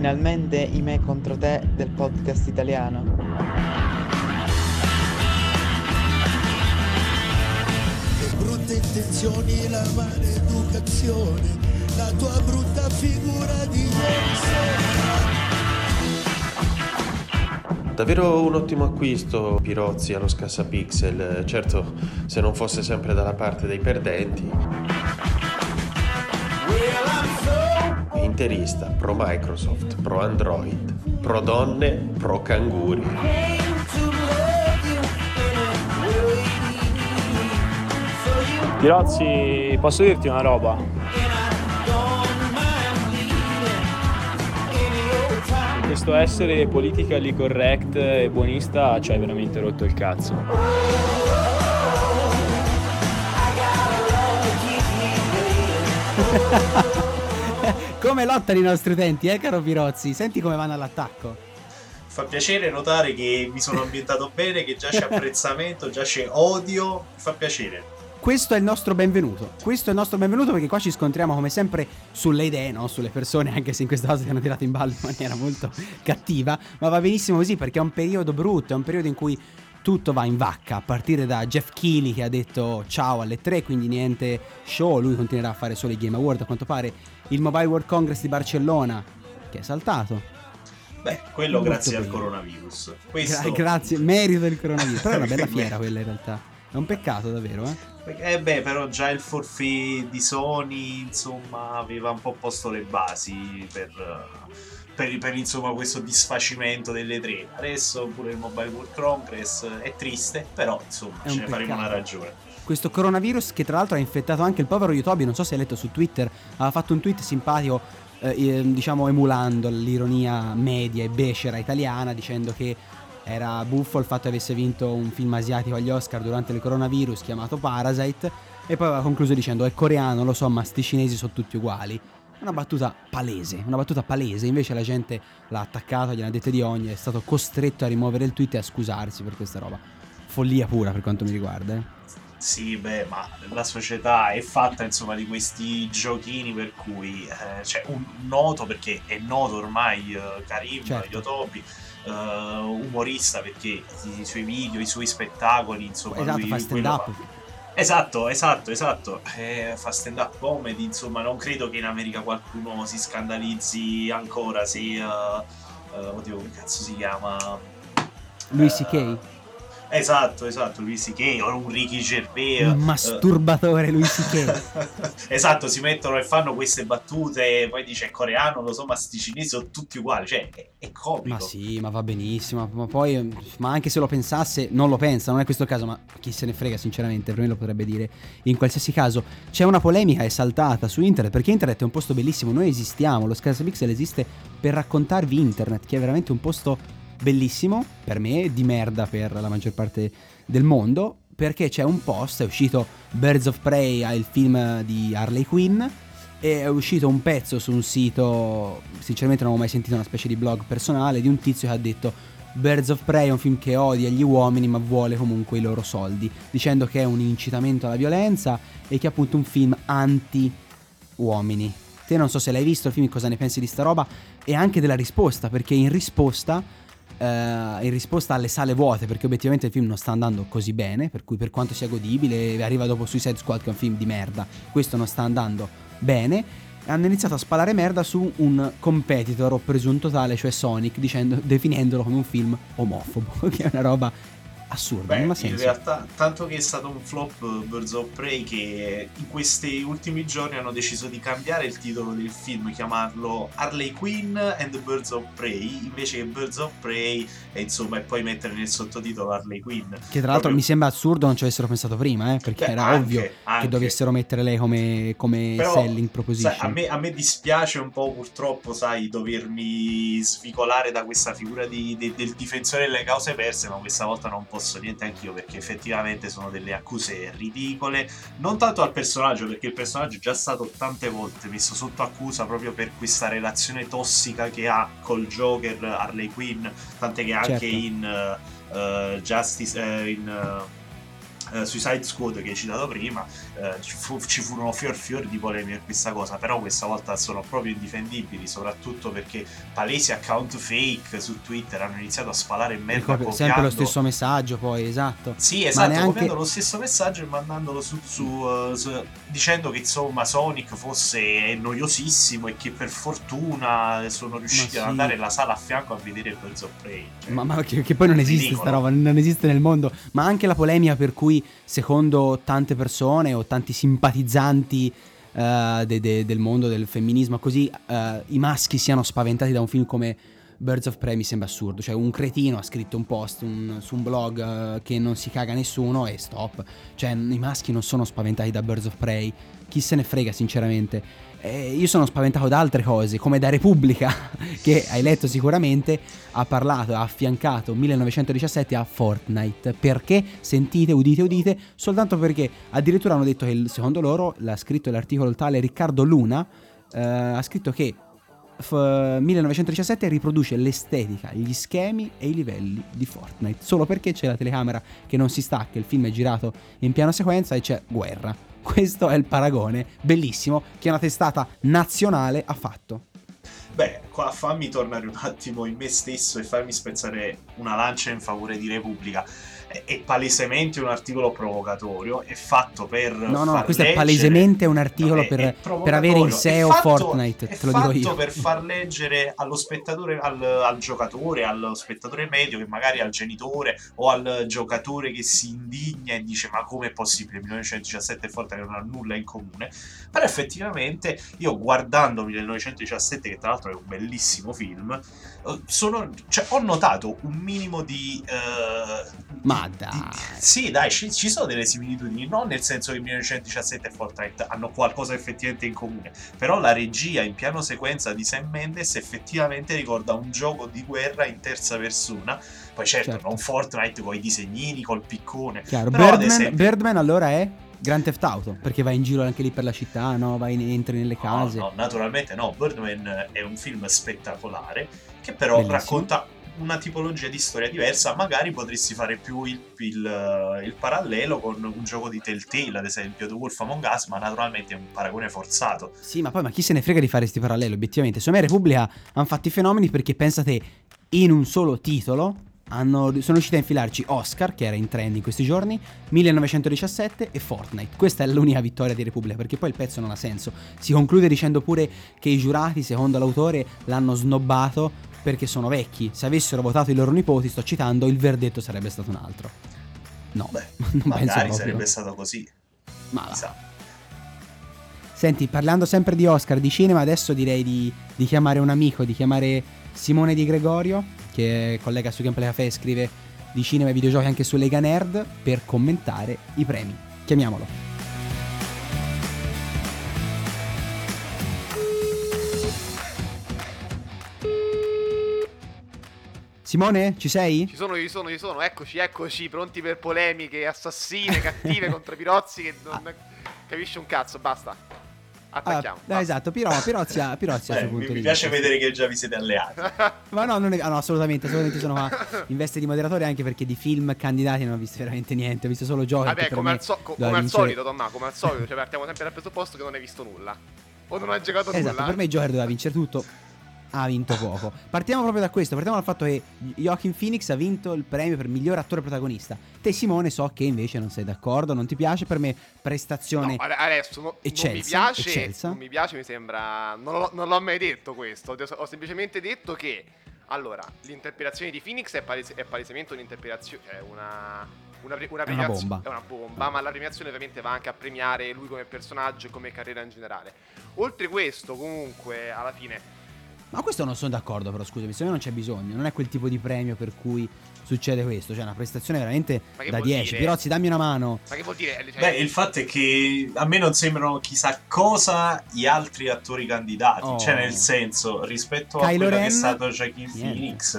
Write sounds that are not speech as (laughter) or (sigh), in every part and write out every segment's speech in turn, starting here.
Finalmente i me contro te del podcast italiano. Le brutte intenzioni, la maleducazione, la tua brutta figura di ieri sera. Davvero un ottimo acquisto Pirozzi allo Scassapixel, certo se non fosse sempre dalla parte dei perdenti. Interista, pro Microsoft, pro Android, pro donne, pro canguri. Pirozzi, posso dirti una roba? Questo essere politically correct e buonista ci hai veramente rotto il cazzo. (laughs) come lottano i nostri utenti, eh, caro Pirozzi? Senti come vanno all'attacco. Fa piacere notare che mi sono ambientato bene, che già c'è (laughs) apprezzamento, già c'è odio. Fa piacere. Questo è il nostro benvenuto. Questo è il nostro benvenuto perché qua ci scontriamo come sempre sulle idee, no? Sulle persone, anche se in questa cosa ti hanno tirato in ballo in maniera molto cattiva. Ma va benissimo così perché è un periodo brutto, è un periodo in cui tutto va in vacca, a partire da Jeff Keighley che ha detto ciao alle 3, quindi niente show, lui continuerà a fare solo i Game Award, a quanto pare il Mobile World Congress di Barcellona, che è saltato. Beh, quello Molto grazie bello. al coronavirus. Questo... Gra- grazie, merito del coronavirus. Però è una bella (laughs) fiera quella in realtà. È un peccato davvero, eh? Eh beh, però già il forfait di Sony, insomma, aveva un po' posto le basi per, per, per insomma, questo disfacimento delle tre. Adesso pure il Mobile World Congress è triste, però insomma, ce ne faremo una ragione questo coronavirus che tra l'altro ha infettato anche il povero Yotobi, non so se hai letto su Twitter, aveva fatto un tweet simpatico, eh, diciamo emulando l'ironia media e becera italiana, dicendo che era buffo il fatto che avesse vinto un film asiatico agli Oscar durante il coronavirus chiamato Parasite e poi aveva concluso dicendo è coreano, lo so, ma sti cinesi sono tutti uguali. Una battuta palese, una battuta palese, invece la gente l'ha attaccato, gliene ha dette di ogni, è stato costretto a rimuovere il tweet e a scusarsi per questa roba. Follia pura per quanto mi riguarda. Eh. Sì, beh, ma la società è fatta insomma di questi giochini per cui eh, cioè un noto perché è noto ormai uh, Karim certo. Yotobi uh, umorista perché i suoi video, i suoi spettacoli, insomma, esatto, lui, fa stand up. Esatto, esatto, esatto. Eh, fa stand up comedy, insomma, non credo che in America qualcuno si scandalizzi ancora se uh, oddio, come cazzo si chiama? Lui C.K. Esatto, esatto, Luis o un Ricky Gervais. Un masturbatore uh, Luis C.K. (laughs) esatto, si mettono e fanno queste battute, poi dice è coreano, lo so, ma sti cinesi sono tutti uguali, cioè è, è comico. Ma sì, ma va benissimo, ma poi, ma anche se lo pensasse, non lo pensa, non è questo caso, ma chi se ne frega sinceramente, per me lo potrebbe dire in qualsiasi caso. C'è una polemica esaltata su internet, perché internet è un posto bellissimo, noi esistiamo, lo Scarsa Pixel esiste per raccontarvi internet, che è veramente un posto bellissimo, per me, di merda per la maggior parte del mondo, perché c'è un post, è uscito Birds of Prey, il film di Harley Quinn, e è uscito un pezzo su un sito, sinceramente non ho mai sentito una specie di blog personale, di un tizio che ha detto Birds of Prey è un film che odia gli uomini ma vuole comunque i loro soldi, dicendo che è un incitamento alla violenza e che è appunto un film anti-uomini. Te non so se l'hai visto il film, cosa ne pensi di sta roba e anche della risposta, perché in risposta eh, in risposta alle sale vuote, perché obiettivamente il film non sta andando così bene, per cui per quanto sia godibile, arriva dopo Suicide Squad che è un film di merda, questo non sta andando bene. Hanno iniziato a spalare merda su un competitor o presunto tale, cioè Sonic, dicendo, definendolo come un film omofobo, (laughs) che è una roba assurda, Beh, non ha in senso. realtà, tanto che è stato un flop eh, Birds of Prey che in questi ultimi giorni hanno deciso di cambiare il titolo del film, chiamarlo Harley Quinn and Birds of Prey, invece che Birds of Prey e insomma e poi mettere nel sottotitolo Harley Quinn. Che tra l'altro Proprio- mi sembra assurdo non ci avessero pensato prima, eh, perché Beh, era anche, ovvio anche. che dovessero mettere lei come, come Però, selling proposition. sai, a, me, a me dispiace un po' purtroppo, sai, dovermi svicolare da questa figura di- de- del difensore delle cause perse, ma questa volta non posso niente anch'io perché effettivamente sono delle accuse ridicole, non tanto al personaggio perché il personaggio è già stato tante volte messo sotto accusa proprio per questa relazione tossica che ha col Joker Harley Quinn, tant'è che anche Certo. in eh, Justice, eh, in eh, eh, Suicide Squad che hai citato prima, eh, ci, fu- ci furono fior fior di polemiche per questa cosa, però questa volta sono proprio indifendibili, soprattutto perché palesi account fake su Twitter hanno iniziato a spalare merda Ricopre sempre lo copiando- stesso messaggio, poi esatto. Sì, Ma esatto, neanche- copiando lo stesso messaggio e mandandolo su, su, eh, su- dicendo che insomma Sonic fosse noiosissimo e che per fortuna sono riusciti sì. ad andare nella sala a fianco a vedere Birds of Prey. Cioè, Ma, ma che, che poi non esiste ridicolo. sta roba, non esiste nel mondo. Ma anche la polemica per cui, secondo tante persone o tanti simpatizzanti eh, de- de- del mondo del femminismo, così eh, i maschi siano spaventati da un film come Birds of Prey mi sembra assurdo. Cioè, un cretino ha scritto un post un- su un blog eh, che non si caga nessuno e stop. Cioè, i maschi non sono spaventati da Birds of Prey. Chi se ne frega, sinceramente. Eh, io sono spaventato da altre cose, come da Repubblica, (laughs) che hai letto sicuramente, ha parlato, ha affiancato 1917 a Fortnite. Perché? Sentite, udite, udite, soltanto perché addirittura hanno detto che secondo loro, l'ha scritto l'articolo tale Riccardo Luna, eh, ha scritto che f- 1917 riproduce l'estetica, gli schemi e i livelli di Fortnite, solo perché c'è la telecamera che non si stacca, il film è girato in piano sequenza e c'è guerra. (laughs) Questo è il paragone bellissimo che una testata nazionale ha fatto. Beh, qua fammi tornare un attimo in me stesso e farmi spezzare una lancia in favore di Repubblica. È, è palesemente un articolo provocatorio, è fatto per. No, no, questo è leggere- palesemente un articolo No, è- per, è per avere in. SEO È fatto- Fortnite, è te lo dico fatto io. per far leggere allo spettatore, al, al giocatore, allo spettatore medio, che magari al genitore o al giocatore che si indigna e dice: Ma come è possibile? 1917 e Fortnite non ha nulla in comune. Però effettivamente io guardando 1917, che tra l'altro è un bellissimo film, sono, cioè, ho notato un minimo di... eh, Ma di- dai. di- sì, dai, ci, ci sono delle similitudini, non nel senso che 1917 e Fortnite hanno qualcosa effettivamente in comune, però la regia in piano sequenza di Sam Mendes effettivamente ricorda un gioco di guerra in terza persona, poi certo, Certo. non Fortnite con i disegnini, col piccone, Chiaro. Birdman, esempio- Birdman allora è Grand Theft Auto, perché vai in giro anche lì per la città, no? Vai, in- entri nelle No, case. no, naturalmente no. Birdman è un film spettacolare che però Bellissimo. racconta una tipologia di storia diversa. Magari potresti fare più il, il- il parallelo con un gioco di Telltale, ad esempio The Wolf Among Us, ma naturalmente è un paragone forzato. Sì, ma poi ma chi se ne frega di fare questi paralleli, obiettivamente. Secondo me Repubblica hanno fatto i fenomeni perché pensate in un solo titolo hanno- sono riusciti a infilarci Oscar, che era in trend in questi giorni, 1917 e Fortnite. Questa è l'unica vittoria di Repubblica, perché poi il pezzo non ha senso. Si conclude dicendo pure che i giurati, secondo l'autore, l'hanno snobbato perché sono vecchi. Se avessero votato i loro nipoti, sto citando, il verdetto sarebbe stato un altro. No, Beh, (laughs) non magari sarebbe stato così. Ma va. Senti, parlando sempre di Oscar, di cinema, adesso direi di, di chiamare un amico, di chiamare Simone Di Gregorio, che collega su Gameplay Café e scrive di cinema e videogiochi anche su Lega Nerd, per commentare i premi. Chiamiamolo. Simone, ci sei? Ci sono, ci sono, ci sono. Eccoci, eccoci, pronti per polemiche assassine, cattive (laughs) contro Pirozzi che non capisce un cazzo. Basta. Attacchiamo. Ah, dai, esatto, Piro, Pirozia, Pirozia Beh, mi, mi piace vedere che già vi siete alleati. (laughs) Ma no, non è- ah, no, assolutamente, assolutamente sono qua in veste di moderatore anche perché di film candidati non ho visto veramente niente, ho visto solo giochi. Vabbè, come, me al, so- co- come al solito, Tommaso, come al solito, cioè partiamo sempre dal presupposto che non hai visto nulla. O non hai giocato Esatto, nulla. per me Joker doveva vincere tutto. Ha vinto poco. (laughs) Partiamo proprio da questo. Partiamo dal fatto che Joaquin Phoenix ha vinto il premio per miglior attore protagonista. Te, Simone, so che invece non sei d'accordo, non ti piace. Per me, prestazione. No, ade- adesso no- non mi Eccelsa, piace. eccelsa. Non mi piace, mi sembra. Non l'ho, non l'ho mai detto questo. Ho, semplicemente detto che Allora, l'interpretazione di Phoenix è, palese- è palesemente un'interpretazione, cioè una, una, pre- una È una bomba. È una bomba, ma la premiazione ovviamente va anche a premiare lui come personaggio e come carriera in generale. Oltre questo, comunque, alla fine, Ma questo non sono d'accordo, però scusami, secondo me non c'è bisogno. Non è quel tipo di premio per cui succede questo. Cioè, una prestazione veramente che da vuol 10. dire? Pirozzi, dammi una mano. ma che vuol dire? Cioè, Beh, il fatto è che a me non sembrano chissà cosa gli altri attori candidati. Oh. Cioè, nel senso, rispetto a Kylo quello che Ren, è stato niente. Phoenix,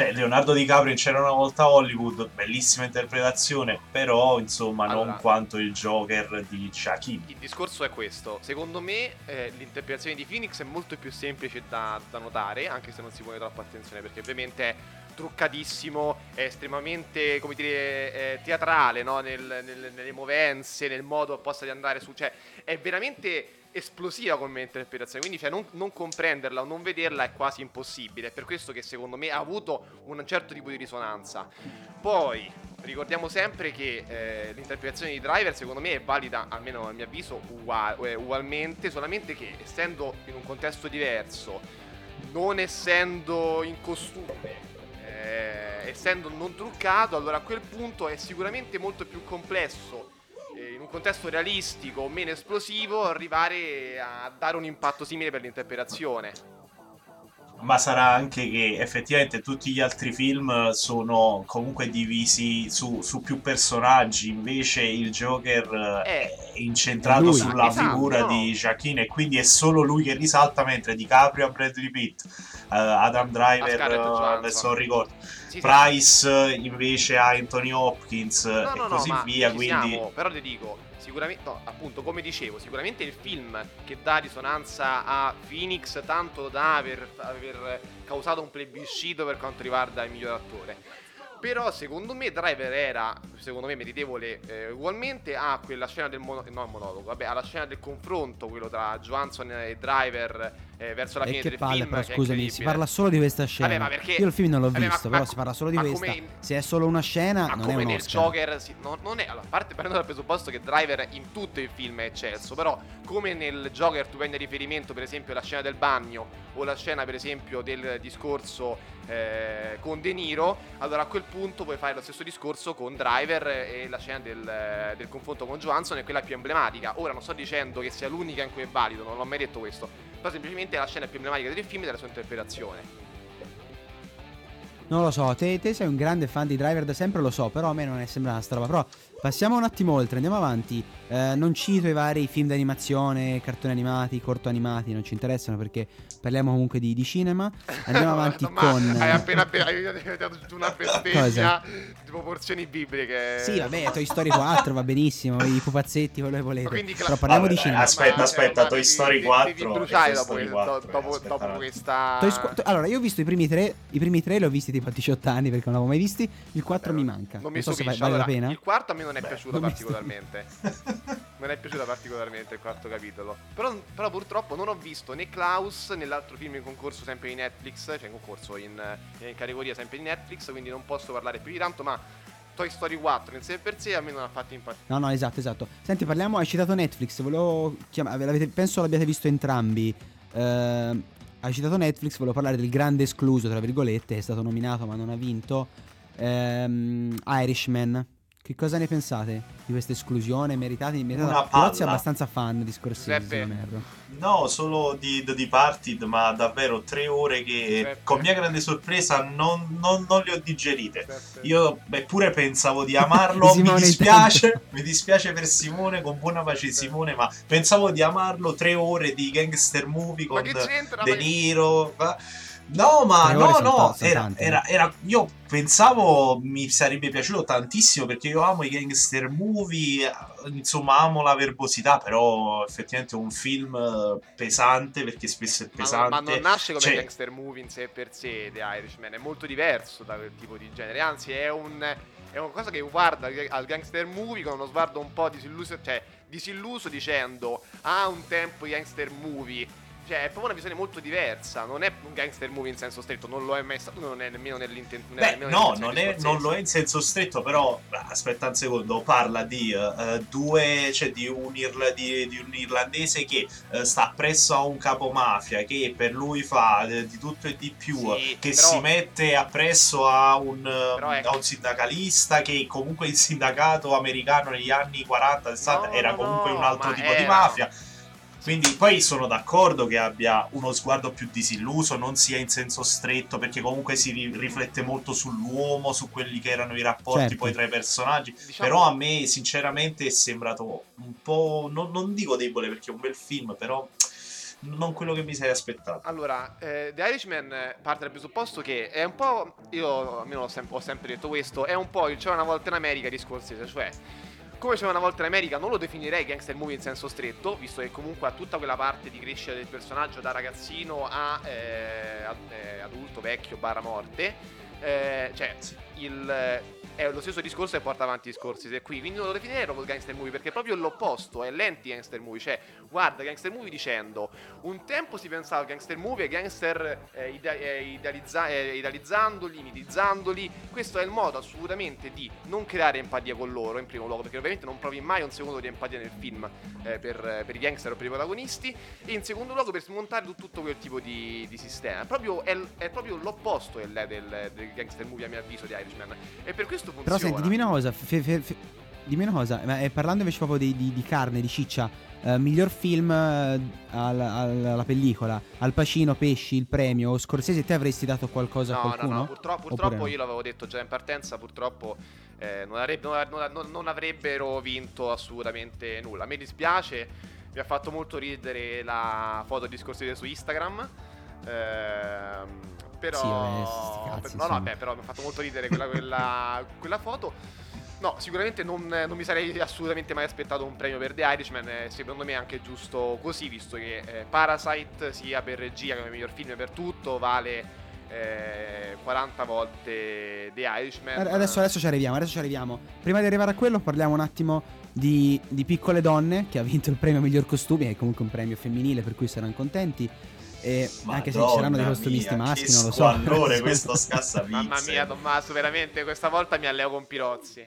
cioè Leonardo DiCaprio in C'era una volta a Hollywood, bellissima interpretazione, però insomma Allora. non quanto il Joker di Joaquin. Il discorso è questo, secondo me eh, l'interpretazione di Phoenix è molto più semplice da, da notare, anche se non si pone troppa attenzione, perché ovviamente è truccatissimo, è estremamente, come dire, eh, teatrale, no? Nel- nel- nelle movenze, nel modo apposta di andare su, cioè è veramente esplosiva come interpretazione, quindi cioè, non, non comprenderla o non vederla è quasi impossibile, è per questo che secondo me ha avuto un certo tipo di risonanza. Poi ricordiamo sempre che eh, l'interpretazione di Driver secondo me è valida, almeno a mio avviso, ugua- eh, ugualmente, solamente che essendo in un contesto diverso, non essendo in costume, eh, essendo non truccato, allora a quel punto è sicuramente molto più complesso in un contesto realistico, meno esplosivo, arrivare a dare un impatto simile per l'interpretazione. Ma sarà anche che effettivamente tutti gli altri film sono comunque divisi su, su più personaggi, invece il Joker eh, Eh, è incentrato lui. sulla Esatto, figura no. di Joaquin e quindi è solo lui che risalta, mentre DiCaprio a Bradley Pitt, eh, Adam Driver, adesso non ricordo. Price invece a Anthony Hopkins No, e no, no, così via, quindi... siamo, però ti dico, sicuramente, no, appunto, come dicevo, sicuramente il film che dà risonanza a Phoenix tanto da aver, aver causato un plebiscito per quanto riguarda il miglior attore. Però secondo me Driver era, secondo me, meritevole eh, ugualmente a quella scena del mono- no, monologo, vabbè, alla scena del confronto, quello tra Johansson e Driver eh, verso la fine del palle, film. però è scusami, si parla solo di questa scena. Vabbè, ma perché- Io il film non l'ho vabbè, ma- visto, ma- però si parla solo di ma questa. come Se è solo una scena, Ma non è come un nel Oscar. Joker, sì, no- non è. Allora, a parte prendendo dal presupposto che Driver in tutto il film è eccelso, però come nel Joker tu prendi riferimento, per esempio, la scena del bagno o la scena, per esempio, del discorso eh, con De Niro, allora a quel punto puoi fare lo stesso discorso con Driver e la scena del, del confronto con Johansson è quella più emblematica. Ora non sto dicendo che sia l'unica in cui è valido, non l'ho mai detto questo, però semplicemente è la scena più emblematica del film e della sua interpretazione. Non lo so, te, te sei un grande fan di Driver da sempre, lo so, però a me non è sembrata una sta roba. Però passiamo un attimo oltre, andiamo avanti. Eh, non cito i vari film d'animazione, cartoni animati, corto animati, non ci interessano perché parliamo comunque di, di cinema. Andiamo (laughs) avanti Ma con... Hai appena hai dato una bestemmia di proporzioni bibliche. Sì, vabbè, Toy Story 4 va benissimo, i pupazzetti, quello che volete. Quindi cla- Però parliamo Vabbè, di cinema. aspetta, aspetta, ma Toy Story devi- 4, Devi bruciare dopo, Story que- 4, do- dopo, aspetta, dopo no. questa. Allora, io ho visto i primi tre, i primi tre li ho visti tipo a 18 anni perché non l'avevo mai visti. Il 4 mi manca. Non mi so se stupisce. vale la Allora, pena. il quarto a me non è Beh, piaciuto non particolarmente. non è piaciuto particolarmente il quarto capitolo. Però, però purtroppo non ho visto né Klaus né l'altro film in concorso sempre di Netflix. Cioè in concorso in, in categoria sempre di Netflix. Quindi non posso parlare più di tanto. Ma Toy Story 4 in sé per sé a me non ha fatto impazzire. No, no, esatto, esatto. Senti, parliamo, hai citato Netflix, volevo chiamare, l'avete- penso l'abbiate visto entrambi. Ehm, hai citato Netflix, volevo parlare del grande escluso, tra virgolette, è stato nominato ma non ha vinto. Ehm, Irishman. Che cosa ne pensate di questa esclusione? Meritata, meritata. Pirozzi è abbastanza fan di Scorsese, Giuseppe. se non erro. No, solo di The Departed, ma davvero tre ore che Giuseppe. con mia grande sorpresa non, non- non le ho digerite. Io beh, pure pensavo di amarlo, mi dispiace, mi dispiace per Simone, con buona pace Simone, ma pensavo di amarlo tre ore di gangster movie Ma con? De Ma- Niro. va- No, ma no, sono no, sono era, tante, era- era- io pensavo mi sarebbe piaciuto tantissimo perché io amo i gangster movie, insomma amo la verbosità, però effettivamente è un film pesante perché spesso è Ma, pesante. ma non nasce come Cioè, gangster movie in sé per sé The Irishman, è molto diverso da quel tipo di genere, anzi è un è una cosa che guarda al gangster movie con uno sguardo un po' disilluso, cioè disilluso dicendo "Ah, un tempo i gangster movie cioè, è proprio una visione molto diversa. Non è un gangster movie in senso stretto, non lo è mai stato, non è nemmeno nell'intenzione. Beh, no, non, è, non, lo è in senso stretto, però aspetta un secondo, parla di uh, due, cioè di un, irla, di, di un irlandese che uh, sta presso a un capo mafia, che per lui fa uh, di tutto e di più, Sì, che però- si mette appresso a un, ecco. a un sindacalista, che comunque il sindacato americano negli anni 40-60 No, era comunque no, un altro tipo di era- mafia. Quindi poi sono d'accordo che abbia uno sguardo più disilluso, non sia in senso stretto, perché comunque si ri- riflette molto sull'uomo, su quelli che erano i rapporti Certo. poi tra i personaggi. Diciamo- Però a me sinceramente è sembrato un po', non, non dico debole perché è un bel film, però non quello che mi sei aspettato. Allora, eh, The Irishman parte dal presupposto che è un po'. Io almeno ho, sem- ho sempre detto questo: è un po' il c'era una volta in America di Scorsese, cioè. Come c'era una volta in America, non lo definirei gangster movie in senso stretto, visto che comunque ha tutta quella parte di crescita del personaggio da ragazzino a eh, eh, adulto, vecchio, barra morte. Eh, cioè, il, è lo stesso discorso che porta avanti Scorsese qui, quindi non lo definirei proprio gangster movie, perché è proprio l'opposto, è l'anti-gangster movie, cioè guarda gangster movie dicendo un tempo si pensava gangster movie e gangster eh, idea- eh, idealizza- eh, idealizzandoli, mitizzandoli, questo è il modo assolutamente di non creare empatia con loro in primo luogo, perché ovviamente non provi mai un secondo di empatia nel film eh, per, per i gangster o per i protagonisti, e in secondo luogo per smontare tu- tutto quel tipo di, di sistema. Proprio, è, è proprio l'opposto del, del- del gangster movie a mio avviso di Irishman, e per questo funziona. Però senti, dimmi una cosa. fe- fe- fe- dimmi una cosa. Ma, eh, parlando invece proprio di, di- di carne, di ciccia. eh, miglior film eh, alla, alla- alla pellicola. Al Pacino, Pesci, il premio. Scorsese, te avresti dato qualcosa a No, no, qualcuno? no, purtroppo, Oppure purtroppo no? io l'avevo detto già in partenza, purtroppo eh, non, avrebbe- non- non- non- avrebbero vinto assolutamente nulla. A me dispiace, mi ha fatto molto ridere la foto di Scorsese su Instagram. ehm, però, Sì, vabbè, cazzi, no, no, vabbè, però mi ha fatto molto ridere quella, quella- (laughs) quella foto. No, sicuramente non, non mi sarei assolutamente mai aspettato un premio per The Irishman. eh, secondo me è anche giusto così, visto che eh, Parasite, sia per regia come miglior film per tutto, vale eh, 40 volte The Irishman. Adesso, adesso ci arriviamo, adesso ci arriviamo. Prima di arrivare a quello parliamo un attimo di, di Piccole Donne, che ha vinto il premio miglior costumi, che è comunque un premio femminile, per cui saranno contenti. E anche se ci saranno dei Madonna costumisti mia, maschi, non lo so. squallore (laughs) questo scassa Mamma mia, Tommaso, veramente questa volta mi alleo con Pirozzi.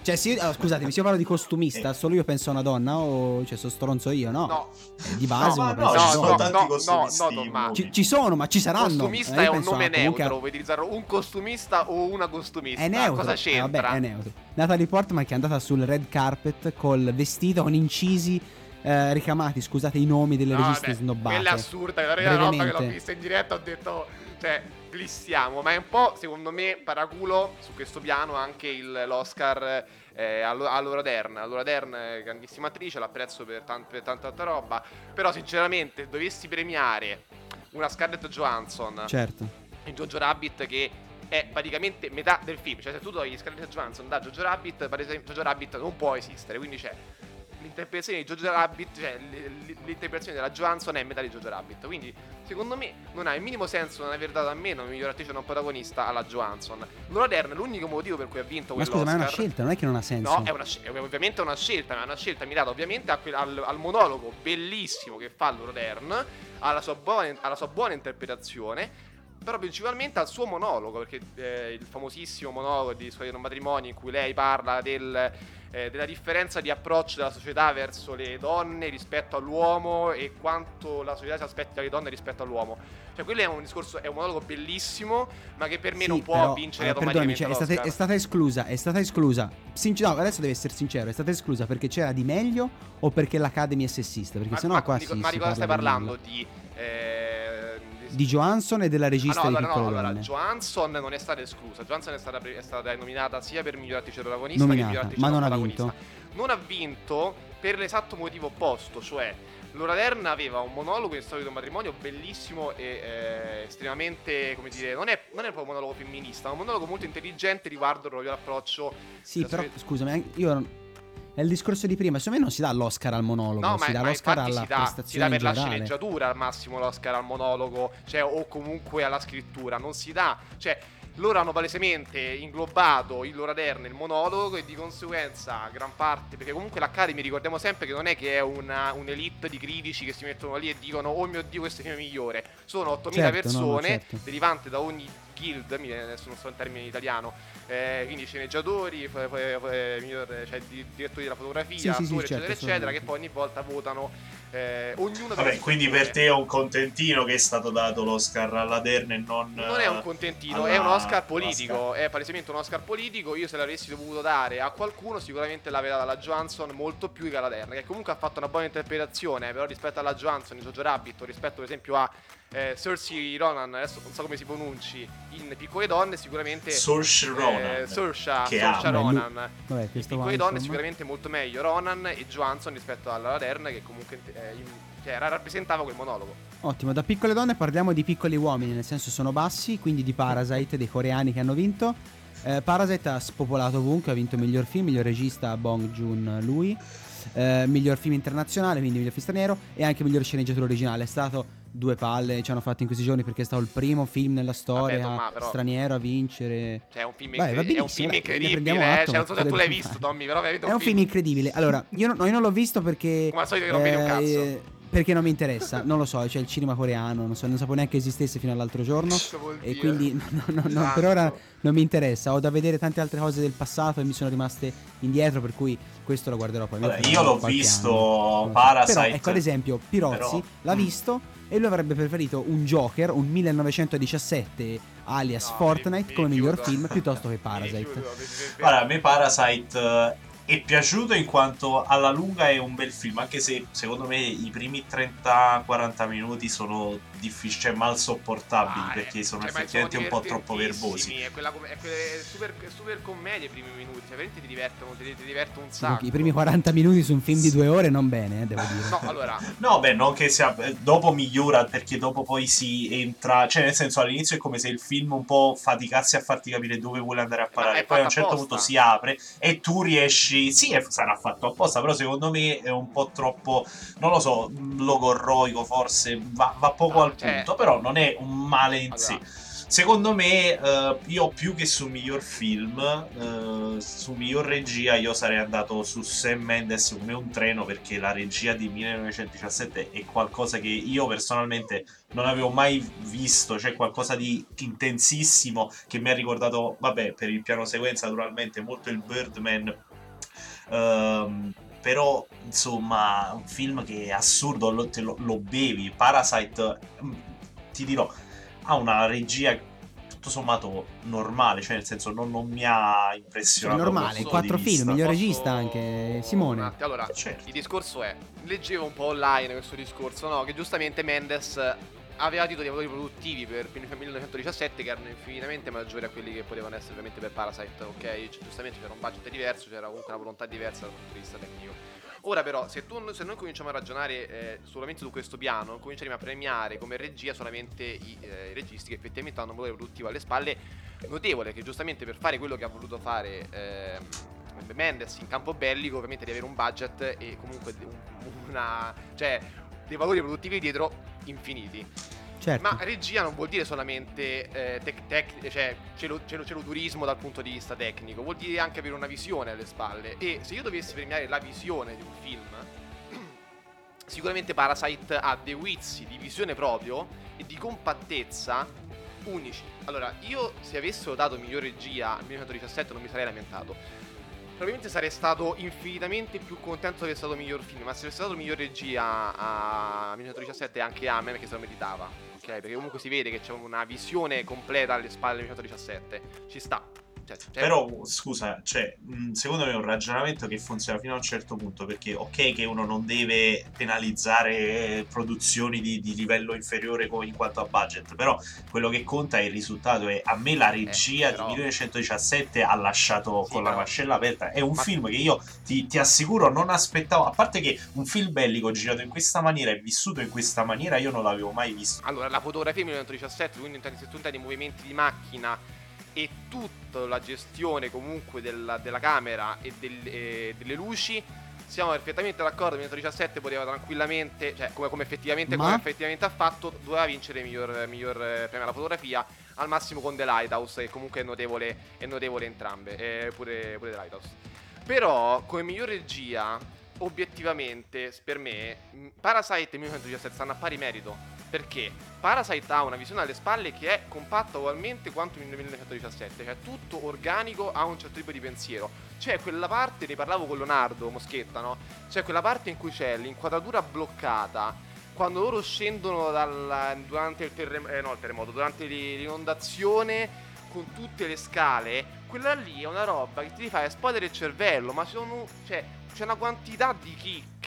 Cioè, se io, ah, scusatemi, se io parlo di costumista, solo io penso a una donna o cioè sono stronzo io? No. No. Eh, di base No, ma pensa no, no, no, costumisti no, Tommaso. movie. Ci, ci sono, ma ci saranno. Costumista Eh, è un penso nome a- comunque a- neutro, puoi utilizzare un costumista o una costumista. È neutro. Cosa Eh, c'entra? vabbè, è neutro. Natalie Portman che è andata sul red carpet col vestito con incisi eh, ricamati, scusate i nomi delle No, registe vabbè, snobbate. Quella assurda, la prima volta che l'ho vista in diretta ho detto, cioè, glissiamo, ma è un po', secondo me, paraculo su questo piano anche il- l'Oscar eh, a Laura Dern. A Laura Dern è grandissima attrice, l'apprezzo per, tan- per tanta altra roba, però sinceramente dovessi premiare una Scarlett Johansson Certo. in Jojo Rabbit che è praticamente metà del film. Cioè, se tu togli Scarlett Johansson da Jojo Rabbit, per esempio, Jojo Rabbit non può esistere. Quindi c'è l'interpretazione di Jojo Rabbit, cioè l'interpretazione della Johansson è metà di Jojo Rabbit. Quindi, secondo me, non ha il minimo senso non aver dato a me una miglior attrice non protagonista alla Johansson. Laura Dern, l'unico motivo per cui ha vinto Ma quell'Oscar. scusa, ma è una scelta, non è che non ha senso. No, è, una, è ovviamente una scelta, ma è una scelta mirata ovviamente quel- al, al monologo bellissimo che fa Laura Dern, alla sua buona, alla sua buona interpretazione, però principalmente al suo monologo, perché eh, il famosissimo monologo di Suoi non matrimoni in cui lei parla del, eh, della differenza di approccio della società verso le donne rispetto all'uomo e quanto la società si aspetta dalle donne rispetto all'uomo. Cioè, quello è un discorso, è un monologo bellissimo, ma che per me Sì, non può però, vincere allora, perdonami, cioè, è, stata, è stata esclusa, è stata esclusa. Sincer- no, adesso deve essere sincero, è stata esclusa perché c'era di meglio o perché l'Academy è sessista? Perché Ma, sennò ma, qua di, si, ma di cosa stai parla parlando? Di, eh, Di Johansson e della Ah, regista no, di allora, no, allora. Johansson non è stata esclusa. Johansson è stata, è stata nominata sia per miglior attrice protagonista Nominata, che miglior attrice ma non ha vinto. Non ha vinto per l'esatto motivo opposto, cioè Laura Dern aveva un monologo in storia di un matrimonio bellissimo e eh, estremamente, come dire, non è, non è proprio un monologo femminista, ma un monologo molto intelligente riguardo proprio l'approccio. Sì, però società- scusami, io è il discorso di prima, secondo me non si dà l'Oscar al monologo, No, ma, si dà ma l'Oscar alla si dà, si dà prestazione per la generale. sceneggiatura al massimo l'Oscar al monologo, cioè, o comunque alla scrittura, non si dà, cioè, loro hanno palesemente inglobato il loro Adern nel monologo e di conseguenza gran parte, perché comunque l'Academy ricordiamo sempre che non è che è una, un'elite di critici che si mettono lì e dicono oh mio dio questo film è migliore, sono 8000 Certo, no, no, persone certo. derivanti da ogni guild, mi- adesso non so il termine in italiano, eh, quindi sceneggiatori, f- f- f- miglior- cioè, di- direttori della fotografia, Sì, sì, sì, attori, certo, eccetera, eccetera, che poi ogni volta votano eh, Vabbè, quindi per te è un contentino che è stato dato l'Oscar alla Dern e non... Non è un eh, contentino, alla- è un Oscar politico, è palesemente un Oscar politico. Io se l'avessi dovuto dare a qualcuno, sicuramente l'avrei data alla Johansson molto più che alla Dern, che comunque ha fatto una buona interpretazione, però rispetto alla Johansson in Jojo Rabbit, rispetto per esempio a eh, Cersei Ronan, adesso non so come si pronunci, in Piccole Donne, sicuramente Saoirse Ronan, eh, Saoirse, Saoirse. Ronan. Vabbè, In Piccole Donne insomma. sicuramente molto meglio Ronan e Johansson rispetto alla Dern, che comunque eh, cioè, era- rappresentava quel monologo. Ottimo, da piccole donne parliamo di piccoli uomini, nel senso sono bassi, quindi di Parasite, dei coreani che hanno vinto. Eh, Parasite ha spopolato ovunque, ha vinto miglior film, miglior regista Bong Joon lui, eh, miglior film internazionale, quindi miglior film straniero e anche miglior sceneggiatura originale. È stato due palle, ci hanno fatto in questi giorni perché è stato il primo film nella storia Vabbè, Tomà, però- straniero a vincere. Cioè, è un film, Vai, va incredi- è un film incredibile. eh, atto, cioè, non so se tu l'hai visto? Tommy, però È un film incredibile. Allora, io, no- io non l'ho visto perché. Come al solito che non vedi un cazzo. Perché non mi interessa, non lo so, c'è il cinema coreano, non, so, non sapevo neanche esistesse fino all'altro giorno. E dire? quindi (laughs) no, no, no, Esatto. per ora non mi interessa. Ho da vedere tante altre cose del passato e mi sono rimaste indietro, per cui questo lo guarderò poi. Vabbè, io l'ho visto Parasite, Però, ecco, ad esempio, Pirozzi però- l'ha Mm. visto e lui avrebbe preferito un Joker, un 1917 alias No, Fortnite, mi- come mi miglior chiudo. film piuttosto che (laughs) Parasite. Guarda, a me Parasite è piaciuto in quanto alla lunga è un bel film, anche se secondo me i primi 30-40 minuti sono difficili, cioè mal sopportabili, Ah, eh, perché sono cioè, ma effettivamente un po' troppo verbosi. È quella com- è quelle super, super commedie i primi minuti, cioè veramente ti divertono, ti, ti divertono un sacco. I primi 40 minuti su un film di due ore non bene, eh, devo (laughs) dire. No, allora, No, beh, non che sia. eh, Dopo migliora perché dopo poi si entra. Cioè, nel senso, all'inizio è come se il film un po' faticasse a farti capire dove vuole andare a parare. è Poi a un certo apposta. punto si apre e tu riesci. Sì, è- sarà fatto apposta, però secondo me è un po' troppo. Non lo so, logorroico forse. Va, va poco No, al cioè- punto, però non è un male in sé. allora, Secondo me, eh, io più che su miglior film, eh, su miglior regia, io sarei andato su Sam Mendes come un treno perché la regia di 1917 è qualcosa che io personalmente non avevo mai visto, c'è qualcosa di intensissimo che mi ha ricordato, vabbè, per il piano sequenza naturalmente molto il Birdman. Ehm, però insomma un film che è assurdo lo, te lo, lo bevi Parasite mm, ti dirò ha una regia tutto sommato normale, cioè nel senso non, non mi ha impressionato. normale, dal punto quattro film, vista. miglior posso- regista anche Simone. Allora, Certo. il discorso è, leggevo un po' online questo discorso, no? Che giustamente Mendes aveva titoli di valori produttivi per 1917 che erano infinitamente maggiori a quelli che potevano essere ovviamente per Parasite, ok? Cioè, giustamente c'era un budget diverso, c'era comunque una volontà diversa dal punto di vista tecnico. Ora però, se, tu, se noi cominciamo a ragionare eh, solamente su questo piano, cominceremo a premiare come regia solamente i, eh, i registi che effettivamente hanno un valore produttivo alle spalle notevole, che giustamente per fare quello che ha voluto fare ehm, Mendes in campo bellico, ovviamente di avere un budget e comunque un- una, cioè, dei valori produttivi dietro infiniti. Certo. Ma regia non vuol dire solamente eh, tec- tec- cioè, celo- celo- celoturismo dal punto di vista tecnico, vuol dire anche avere una visione alle spalle. E se io dovessi premiare la visione di un film, (clears throat) sicuramente Parasite ha dei wizzi di visione proprio e di compattezza unici. Allora, io se avessero dato miglior regia al 1917 non mi sarei lamentato. Probabilmente sarei stato infinitamente più contento di aver stato miglior film, ma se avesse dato miglior regia a 1917 anche a me perché se lo meritava. Ok, perché comunque si vede che c'è una visione completa alle spalle del 1917. Ci sta. Cioè, cioè- Però scusa, cioè, secondo me è un ragionamento che funziona fino a un certo punto, perché ok che uno non deve penalizzare produzioni di, di livello inferiore in quanto a budget, però quello che conta è il risultato e a me la regia Eh, però- di 1917 ha lasciato Sì, con la però- mascella aperta. È un Ma- film che io ti, ti assicuro non aspettavo, a parte che un film bellico girato in questa maniera e vissuto in questa maniera io non l'avevo mai visto. Allora, la fotografia del 1917, quindi tu intendi movimenti di macchina e tutta la gestione comunque della, della camera e del- e delle luci, siamo perfettamente d'accordo, 1917 poteva tranquillamente, cioè come, come effettivamente, Ma? come effettivamente ha fatto, doveva vincere il miglior, miglior eh, premio alla fotografia, al massimo con The Lighthouse, che comunque è notevole, è notevole entrambe, eh, pure, pure The Lighthouse. Però, come miglior regia, obiettivamente, per me, Parasite e 1917 stanno a pari merito. Perché Parasite ha una visione alle spalle che è compatta ugualmente quanto in 1917, cioè tutto organico, ha un certo tipo di pensiero. C'è quella parte, ne parlavo con Leonardo Moschetta, no? C'è quella parte in cui c'è l'inquadratura bloccata, quando loro scendono dal, durante il terremoto, eh, no, il terremoto, durante l'i- l'inondazione con tutte le scale, quella lì è una roba che ti fa esplodere il cervello, ma sono, cioè, c'è una quantità di chicche,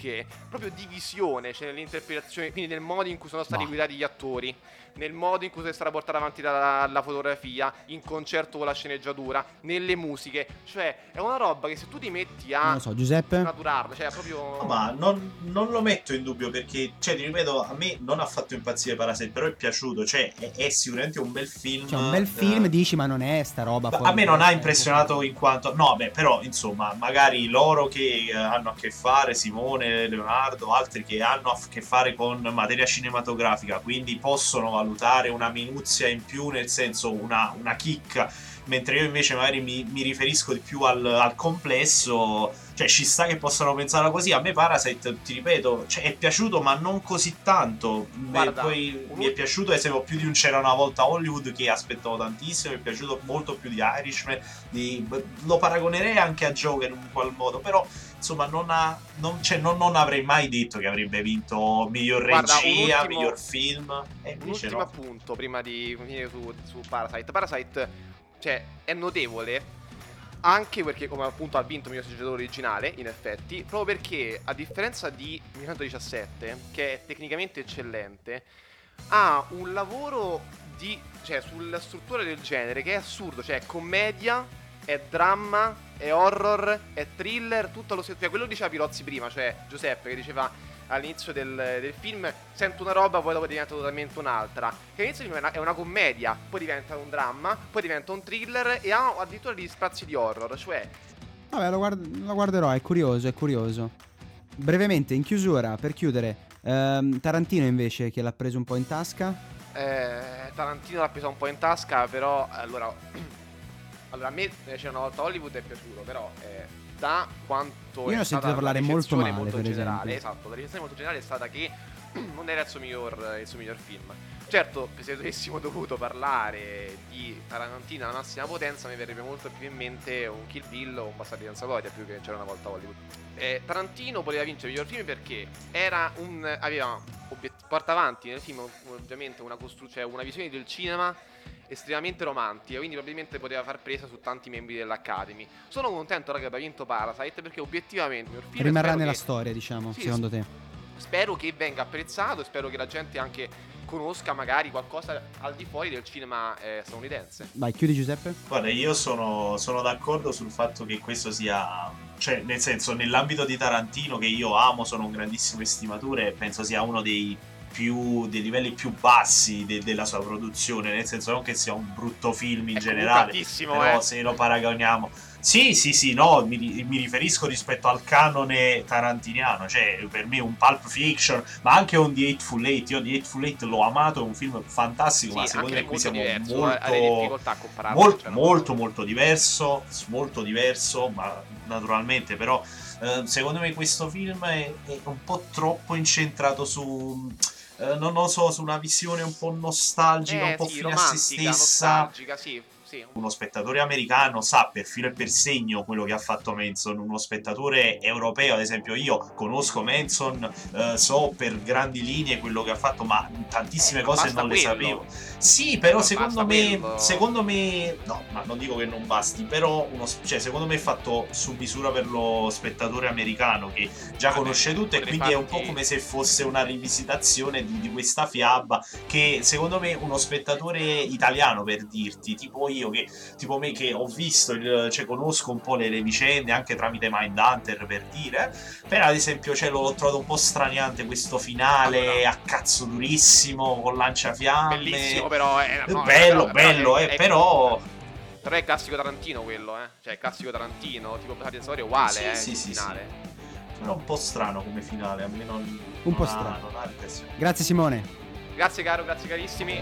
proprio di visione, c'è nell'interpretazione, quindi nel modo in cui sono stati Ma- guidati gli attori, nel modo in cui è stata portata avanti la, la fotografia, in concerto con la sceneggiatura, nelle musiche, cioè è una roba che se tu ti metti a Non lo so, Giuseppe? snaturarla, cioè proprio... No, ma non, non lo metto in dubbio perché, cioè, ti ripeto, a me non ha fatto impazzire Parasite, però è piaciuto, cioè, è, è sicuramente un bel film. Cioè, un bel film, eh, dici, ma non è sta roba. A me non ha impressionato in quanto no beh però insomma magari loro che eh, hanno a che fare Simone Leonardo altri che hanno a che fare con materia cinematografica quindi possono valutare una minuzia in più nel senso una, una chicca mentre io invece magari mi, mi riferisco di più al, al complesso cioè ci sta che possano pensarla così. A me Parasite ti ripeto cioè, è piaciuto ma non così tanto. Guarda, poi un mi è piaciuto esempio più di un c'era una volta Hollywood che aspettavo tantissimo mi è piaciuto molto più di Irishman di- lo paragonerei anche a Joker in un qual modo però insomma non, ha, non, cioè, non, non avrei mai detto che avrebbe vinto miglior Guarda, regia ultimo- miglior film e Un ultimo no appunto prima di finire su, su Parasite. Parasite, cioè, è notevole anche perché, come appunto ha vinto il mio soggetto originale, in effetti, proprio perché, a differenza di 1917, che è tecnicamente eccellente, ha un lavoro di, cioè, sulla struttura del genere che è assurdo, cioè, commedia, è dramma, è horror, è thriller, tutto lo stesso. Cioè, quello diceva Pirozzi prima, cioè Giuseppe, che diceva all'inizio del, del film sento una roba, poi dopo diventa totalmente un'altra. Che all'inizio del film è una, è una commedia, poi diventa un dramma, poi diventa un thriller e ha addirittura degli spazi di horror. Cioè, Vabbè, lo, guard- lo guarderò, è curioso, è curioso. Brevemente, in chiusura, per chiudere, ehm, Tarantino invece che l'ha preso un po' in tasca. eh, Tarantino l'ha preso un po' in tasca, però allora. (clears throat) allora, a me eh, c'era una volta Hollywood è piaciuto, però eh, da quanto. Io ne ho sentito parlare la molto male, per generale, esempio. Esatto, la recensione molto generale è stata che (clears throat) non era il suo miglior, il suo miglior film. Certo, se dovessimo dovuto parlare di Tarantino alla massima potenza, mi verrebbe molto più in mente un Kill Bill o un Bastardi senza gloria, più che c'era una volta Hollywood. Eh, Tarantino poteva vincere il miglior film perché era un. aveva obiet- porta avanti nel film ovviamente una, costru- cioè una visione del cinema estremamente romantica, quindi probabilmente poteva far presa su tanti membri dell'Academy. Sono contento raga, che abbia vinto Parasite perché obiettivamente il miglior film Rimarrà nella che- storia, diciamo, Sì, secondo sì. te. Spero che venga apprezzato e spero che la gente anche conosca magari qualcosa al di fuori del cinema eh, statunitense. Vai, chiudi Giuseppe. Guarda, io sono, sono d'accordo sul fatto che questo sia, cioè, nel senso, nell'ambito di Tarantino, che io amo, sono un grandissimo estimatore, penso sia uno dei più dei livelli più bassi de- della sua produzione, nel senso non che sia un brutto film in È generale, però eh. se lo paragoniamo sì, sì, sì, no, mi, mi riferisco rispetto al canone tarantiniano, cioè per me un Pulp Fiction, ma anche un The Eightful Eight, io The Eightful Eight l'ho amato, è un film fantastico, Sì, ma secondo me qui siamo diverso, molto... eh. Molto, cioè, molto, molto diverso, molto diverso, ma naturalmente però eh, secondo me questo film è, è un po' troppo incentrato su, eh, non lo so, su una visione un po' nostalgica, Eh, un po' sì, fine a se stessa. nostalgica, sì, sì. Uno spettatore americano sa per filo e per segno quello che ha fatto Manson, uno spettatore europeo, ad esempio io conosco Manson, eh, so per grandi linee quello che ha fatto, ma tantissime Ma cose basta non le quello. sapevo. Sì, però Ma secondo me, quello. secondo me, no, ma non dico che non basti, però uno, cioè, secondo me è fatto su misura per lo spettatore americano che già Vabbè, conosce tutto e quindi è un po' come se fosse una rivisitazione di, di questa fiaba che secondo me uno spettatore italiano per dirti, tipo io che tipo me che ho visto, il, cioè conosco un po' le, le vicende anche tramite Mindhunter per dire, però ad esempio cioè, l'ho trovato un po' straniante questo finale Allora. a cazzo durissimo con lanciafiamme. Bellissimo però, eh, no, bello, però- bello, è- eh, è- però Però è classico Tarantino quello, eh. Cioè, è classico Tarantino, tipo senza gloria è uguale, Sì, eh, sì, sì, finale. Era un po' strano come finale, a me non, Un po' ha- strano. ha. Grazie Simone. Grazie caro, grazie carissimi.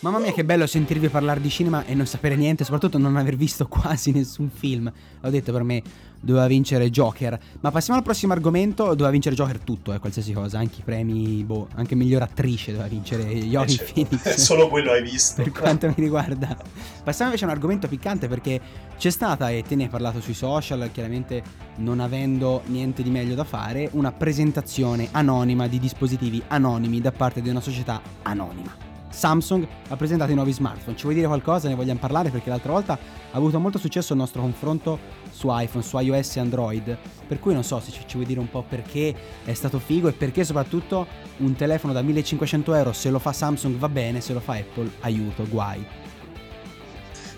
Mamma mia che bello sentirvi parlare di cinema e non sapere niente, soprattutto non aver visto quasi (laughs) nessun film. L'ho detto per me doveva vincere Joker. Ma passiamo al prossimo argomento, doveva vincere Joker tutto, eh, qualsiasi cosa, anche i premi, boh, anche miglior attrice doveva vincere Joaquin Eh, certo. Phoenix. (laughs) Solo quello hai visto. per quanto mi riguarda. Passiamo invece a un argomento piccante perché c'è stata, e te ne hai parlato sui social, chiaramente non avendo niente di meglio da fare, una presentazione anonima di dispositivi anonimi da parte di una società anonima. Samsung ha presentato i nuovi smartphone. Ci vuoi dire qualcosa? Ne vogliamo parlare? Perché l'altra volta ha avuto molto successo il nostro confronto su iPhone, su iOS e Android. Per cui non so se ci, ci vuoi dire un po' perché è stato figo e perché soprattutto un telefono da 1500 euro, se lo fa Samsung va bene, se lo fa Apple, aiuto, guai.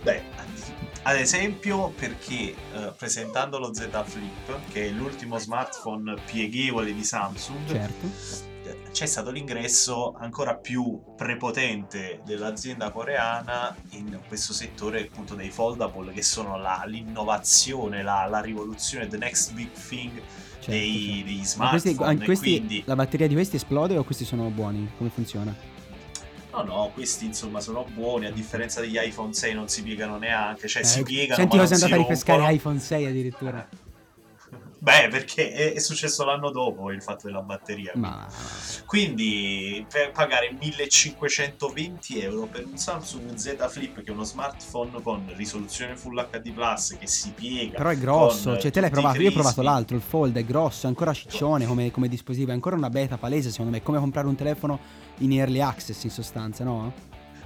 Beh, ad esempio perché eh, presentando lo Z Flip, che è l'ultimo smartphone pieghevole di Samsung, Certo. C'è stato l'ingresso ancora più prepotente dell'azienda coreana in questo settore appunto dei foldable che sono la- l'innovazione, la, la rivoluzione, the next big thing certo, dei, certo. Ma smartphone questi, ah, e questi- quindi la batteria di questi esplode o questi sono buoni? Come funziona? no no questi insomma sono buoni a differenza degli iPhone 6 non si piegano neanche cioè si Eh, piegano Senti ma cosa è si andata a ripescare iPhone 6 addirittura. Beh, perché è, successo l'anno dopo il fatto della batteria. Ma Quindi per pagare 1520 euro per un Samsung Z Flip, che è uno smartphone con risoluzione Full HD Plus che si piega. però è grosso, cioè te l'hai provato, io ho provato l'altro, il Fold è grosso, è ancora ciccione come, come dispositivo, è ancora una beta palese secondo me, è come comprare un telefono in early access in sostanza, no?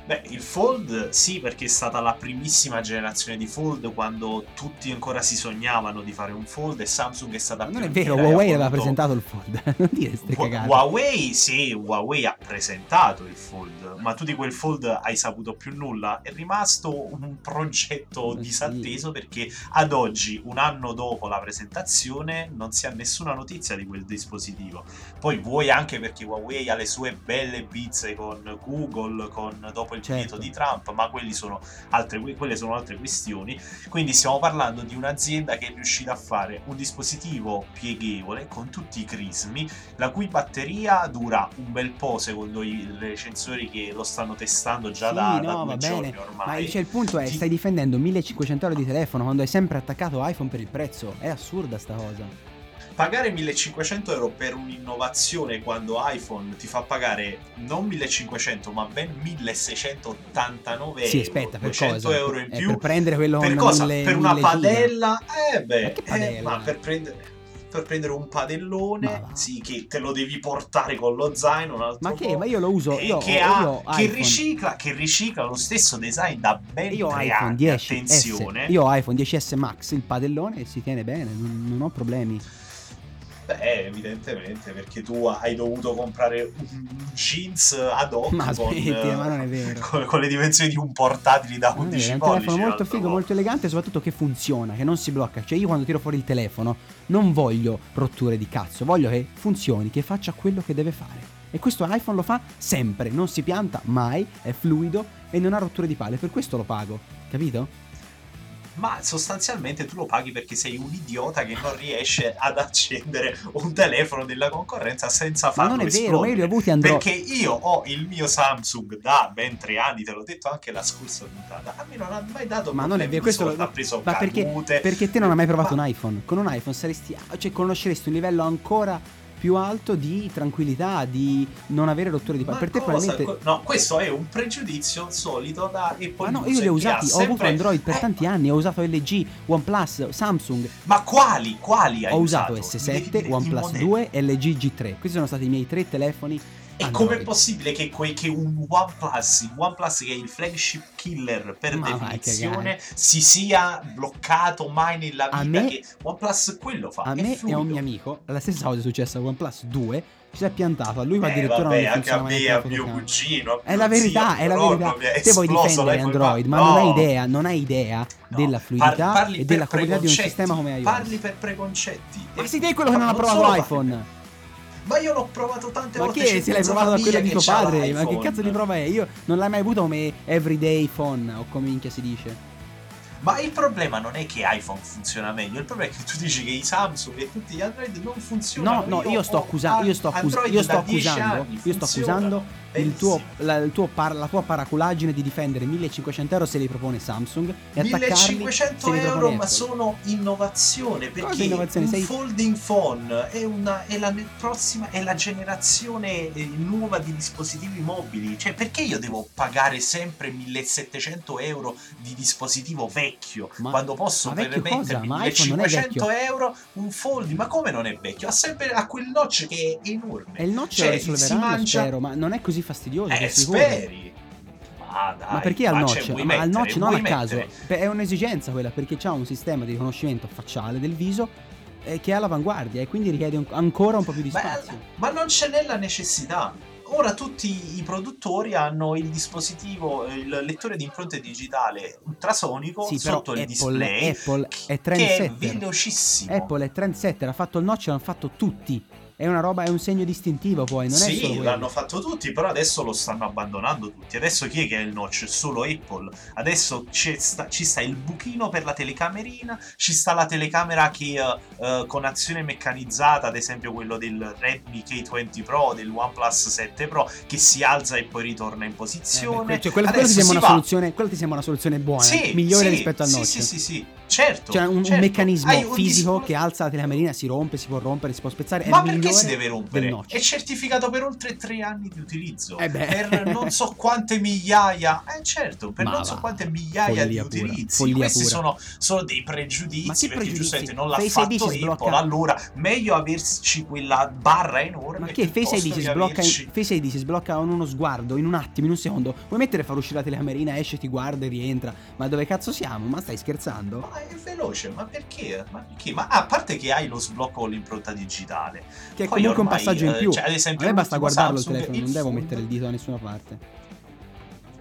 Beh, il Fold sì, perché è stata la primissima generazione di Fold quando tutti ancora si sognavano di fare un Fold e Samsung è stata non è vero, Huawei aveva presentato il Fold, (laughs) non dire ste cagate. Huawei, sì, Huawei ha presentato il Fold, ma tu di quel Fold hai saputo più nulla. È rimasto un progetto sì. disatteso perché ad oggi, un anno dopo la presentazione, non si ha nessuna notizia di quel dispositivo. Poi vuoi anche perché Huawei ha le sue belle bizze con Google, con dopo il Certo. veto di Trump, ma sono altre, quelle sono altre questioni. Quindi stiamo parlando di un'azienda che è riuscita a fare un dispositivo pieghevole con tutti i crismi, la cui batteria dura un bel po' secondo i recensori che lo stanno testando già Sì, da, da no, due va giorni ormai. Ma cioè, il punto è, Ti- stai difendendo 1500 euro di telefono quando hai sempre attaccato iPhone per il prezzo. È assurda sta cosa. Pagare 1500 euro per un'innovazione quando iPhone ti fa pagare non 1500 ma ben 1689 Sì, euro, aspetta, per 200 cosa? euro in Eh, più per prendere quello per cosa? 1000 per una 1000 giga. padella eh beh Ma eh, padella? ma per prendere per prendere un padellone Ma sì che te lo devi portare con lo zaino un altro Ma che? po', Ma io lo uso, e io, che, io ha, ho che ricicla che ricicla lo stesso design da ben Io ho tre iPhone anni 10 attenzione Io ho iPhone 10S Max, il padellone si tiene bene, non, non ho problemi. Beh, evidentemente, perché tu hai dovuto comprare un jeans ad hoc Ma con, smetti, eh, ma non è vero. con, con le dimensioni di un portatile da Non è 11 vero, è un pollici. telefono molto figo, po'. molto elegante e soprattutto che funziona, che non si blocca. Cioè io quando tiro fuori il telefono non voglio rotture di cazzo, voglio che funzioni, che faccia quello che deve fare. E questo iPhone lo fa sempre, non si pianta mai, è fluido e non ha rotture di palle, per questo lo pago, capito? Ma sostanzialmente tu lo paghi perché sei un idiota che non riesce ad accendere un telefono della concorrenza senza Ma farlo non è vero, ma io li ho avuti Android. Perché io ho il mio Samsung da ben tre anni, te l'ho detto anche la scorsa puntata. A me non ha mai dato Ma non è vero, questo ha preso Ma perché, perché te non hai mai provato Ma- un iPhone? Con un iPhone saresti, cioè conosceresti un livello ancora più alto di tranquillità, di non avere rotture di palle. Per te cosa? probabilmente... No, questo è un pregiudizio solito da Apple Ma no, User io li ho usati, ha ho avuto Android per Eh, tanti anni, ho usato LG, OnePlus, Samsung, Ma quali? Quali hai ho usato usato? S7, I- i- i OnePlus modelli. 2 e LG G3. Questi sono stati i miei tre telefoni. E Android. com'è possibile che, que- che un OnePlus, OnePlus che è il flagship killer per Ma a definizione, si sia bloccato mai nella A vita? me- che OnePlus quello fa. A me e a un mio amico, la stessa cosa è successa a OnePlus 2, ci si è piantato, a lui ma Eh, addirittura vabbè, non anche a me, a mio cugino. a È la verità, zio, è la verità. Te vuoi difendere Android, ma qua. non hai No. idea, non hai idea No, della fluidità e della comodità di un sistema come iOS. Parli per preconcetti. Ma sei te quello che non ha provato l'iPhone. Ma io l'ho provato tante Ma volte. che c'è se l'hai provato da quello di tuo che padre? Ma che cazzo di prova è? Io non l'hai mai avuto come everyday phone o come minchia si dice. Ma il problema non è che iPhone funziona meglio, il problema è che tu dici che i Samsung e tutti gli Android non funzionano. No, no, io sto ho accusando, io sto, accus- Android io sto da 10 accusando, io sto accusando tuo, la, tuo par- la tua paraculaggine di difendere 1500 euro se li propone Samsung e attaccarli se 1500 li euro, ma sono innovazione perché innovazione? un Sei- folding phone è, una, è la prossima è la generazione eh, nuova di dispositivi mobili cioè perché io devo pagare sempre 1700 euro di dispositivo vecchio Ma- quando posso permettermi cosa? Ma iPhone non è 1500 vecchio. euro un folding ma come non è vecchio ha sempre ha quel notch che è enorme E il notch Cioè, lo si risolveranno, spero, ma non è così fastidioso. eh speri ma dai Ma perché al ma notch? Ma al notch non a caso. mettere- È un'esigenza quella perché c'ha un sistema di riconoscimento facciale del viso eh, che è all'avanguardia e quindi richiede un- ancora un po' più di Ma, spazio. ma non ce n'è la necessità. Ora tutti i produttori hanno il dispositivo, il lettore di impronte digitale ultrasonico Sì, sotto il Apple, display Apple è che è trendsetter. velocissimo. Apple è trendsetter, ha fatto il notch, l'hanno fatto tutti. È una roba, è un segno distintivo poi, non è solo sì, l'hanno fatto tutti, però adesso lo stanno abbandonando tutti. Adesso chi è che ha il notch? Solo Apple. Adesso sta- ci sta il buchino per la telecamerina, ci sta la telecamera che eh, con azione meccanizzata, ad esempio quello del Redmi K20 Pro, del OnePlus 7 Pro, che si alza e poi ritorna in Eh, beh, posizione. cioè, quello, quello ti sembra una va- soluzione, quello ti sembra una soluzione buona, Sì, migliore sì, rispetto al sì, notch. Sì, sì, sì, certo. Cioè un, un certo. meccanismo Hai un fisico display- che alza la telecamerina, si rompe, si può rompere, si può spezzare. Ma perché si deve rompere? È certificato per oltre tre anni di utilizzo. Eh. Per non so quante migliaia. Eh certo, per Ma non so va, quante migliaia di follia pura, utilizzi. follia Questi sono, sono dei pregiudizi. Perché pregiudizi? giustamente non l'ha Face fatto Apple. sblocca- Allora, meglio averci quella barra enorme. Ma che Face ID, si sblocca in, Face ID si sblocca in uno sguardo, in un attimo, in un secondo. Vuoi mettere a far uscire la telecamerina, esce, ti guarda e rientra. Ma dove cazzo siamo? Ma stai scherzando? Ma è veloce, ma perché? Ma perché? Ma a parte che hai lo sblocco con l'impronta digitale. Che è comunque un ormai, passaggio in eh, più. cioè, ad esempio, a me basta guardarlo il Samsung, telefono, non il devo Fold- mettere il dito da nessuna parte.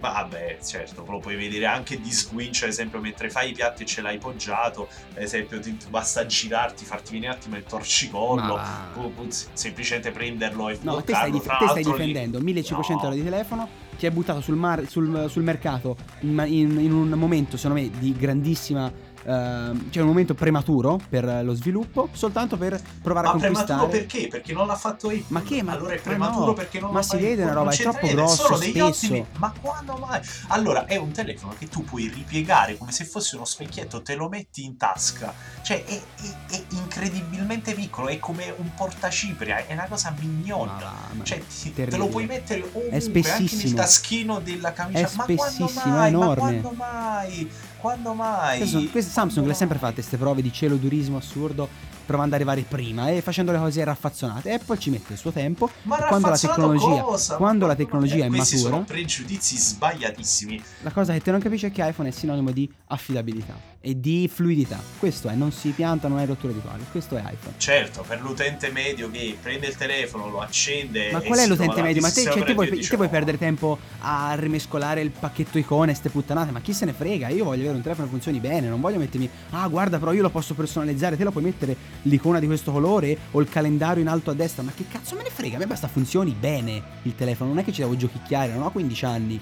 Vabbè, certo, lo puoi vedere anche di squinch, ad esempio, mentre fai i piatti e ce l'hai poggiato, ad esempio, ti, basta girarti, farti venire un attimo il torcicollo, Ma pu- pu- semplicemente prenderlo e No, te stai, dif- te stai lì- difendendo 1500 No. euro di telefono, ti hai buttato sul, mar- sul, sul mercato in, in- in un momento, secondo me, di grandissima... ehm, cioè un momento prematuro per lo sviluppo, soltanto per provare Ma a conquistare. prematuro perché? Perché non l'ha fatto Apple. Ma che? Ma- allora è ma prematuro no. perché non Ma si vede una roba, è troppo niente, grosso, sono degli spesso. ottimi- Ma quando mai? Allora, è un telefono che tu puoi ripiegare come se fosse uno specchietto, te lo metti in tasca. Cioè, è, è- è incredibilmente piccolo, è come un portacipria, è una cosa mignonna. Ma ma- Cioè, ti- te lo puoi mettere ovunque, anche nel taschino della camicia. È ma quando spessissimo, mai? è Ma enorme. quando mai? Quando mai? Questo, questo Samsung le ha sempre fatte queste prove di celodurismo assurdo provando ad arrivare prima e facendo le cose raffazzonate. Apple ci mette il suo tempo. Ma quando la tecnologia, cosa? quando la tecnologia eh, è questi matura, sono pregiudizi sbagliatissimi. la cosa che te non capisci è che iPhone è sinonimo di affidabilità e di fluidità. Questo è, non si pianta, non hai rottura di palle. Questo è iPhone. Certo, per l'utente medio che prende il telefono, lo accende. Ma e qual è si l'utente medio? Ma te, cioè, te, vuoi, operativo, te vuoi diciamo, perdere tempo a rimescolare il pacchetto icone, ste puttanate? Ma chi se ne frega? Io voglio avere un telefono che funzioni bene, non voglio mettermi. Ah, guarda, però io lo posso personalizzare. Te lo puoi mettere l'icona di questo colore o il calendario in alto a destra. Ma che cazzo me ne frega? A me basta funzioni bene il telefono. Non è che ci devo giochicchiare, non ho 15 anni.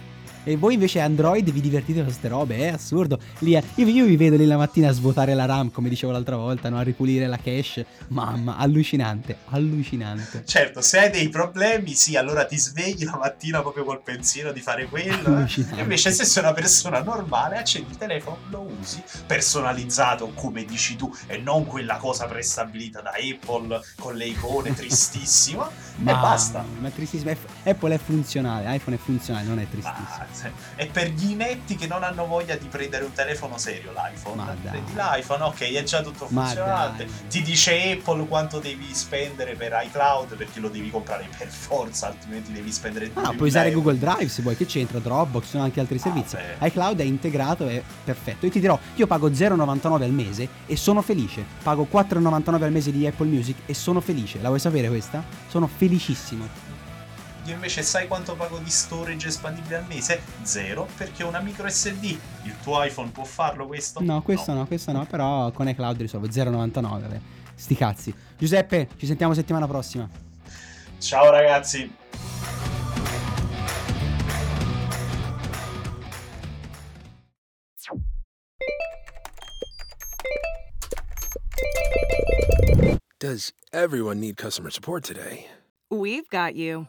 E voi invece Android vi divertite con queste robe, è assurdo. Lì, io, io vi vedo lì la mattina a svuotare la RAM, come dicevo l'altra volta, no? a ripulire la cache. Mamma, allucinante, allucinante. Certo, se hai dei problemi, sì, allora ti svegli la mattina proprio col pensiero di fare quello. eh. Invece, se sei una persona normale, accendi il telefono, lo usi, personalizzato come dici tu, e non quella cosa prestabilita da Apple con le icone, (laughs) tristissima. e basta. Ma è tristissimo. È- Apple è funzionale, iPhone è funzionale, non è tristissimo. Ah, è per gli inetti che non hanno voglia di prendere un telefono serio l'iPhone. Prendi l'iPhone, ok, è già tutto funzionante. Ti dice Apple quanto devi spendere per iCloud perché lo devi comprare per forza, altrimenti devi spendere Ah, no, 2000 puoi usare euro. Google Drive se vuoi, che c'entra, Dropbox, sono anche altri servizi. beh. iCloud è integrato, è perfetto. Io ti dirò, io pago 0,99 al mese e sono felice. Pago 4,99 al mese di Apple Music e sono felice. La vuoi sapere questa? Sono felicissimo. Io invece sai quanto pago di storage espandibile al mese? Zero, perché ho una micro SD. Il tuo iPhone può farlo questo? No, questo no, questo no, però con iCloud risolvo 0,99. vabbè. Sti cazzi. Giuseppe, ci sentiamo settimana prossima. Ciao ragazzi. Does everyone need customer support today? We've got you.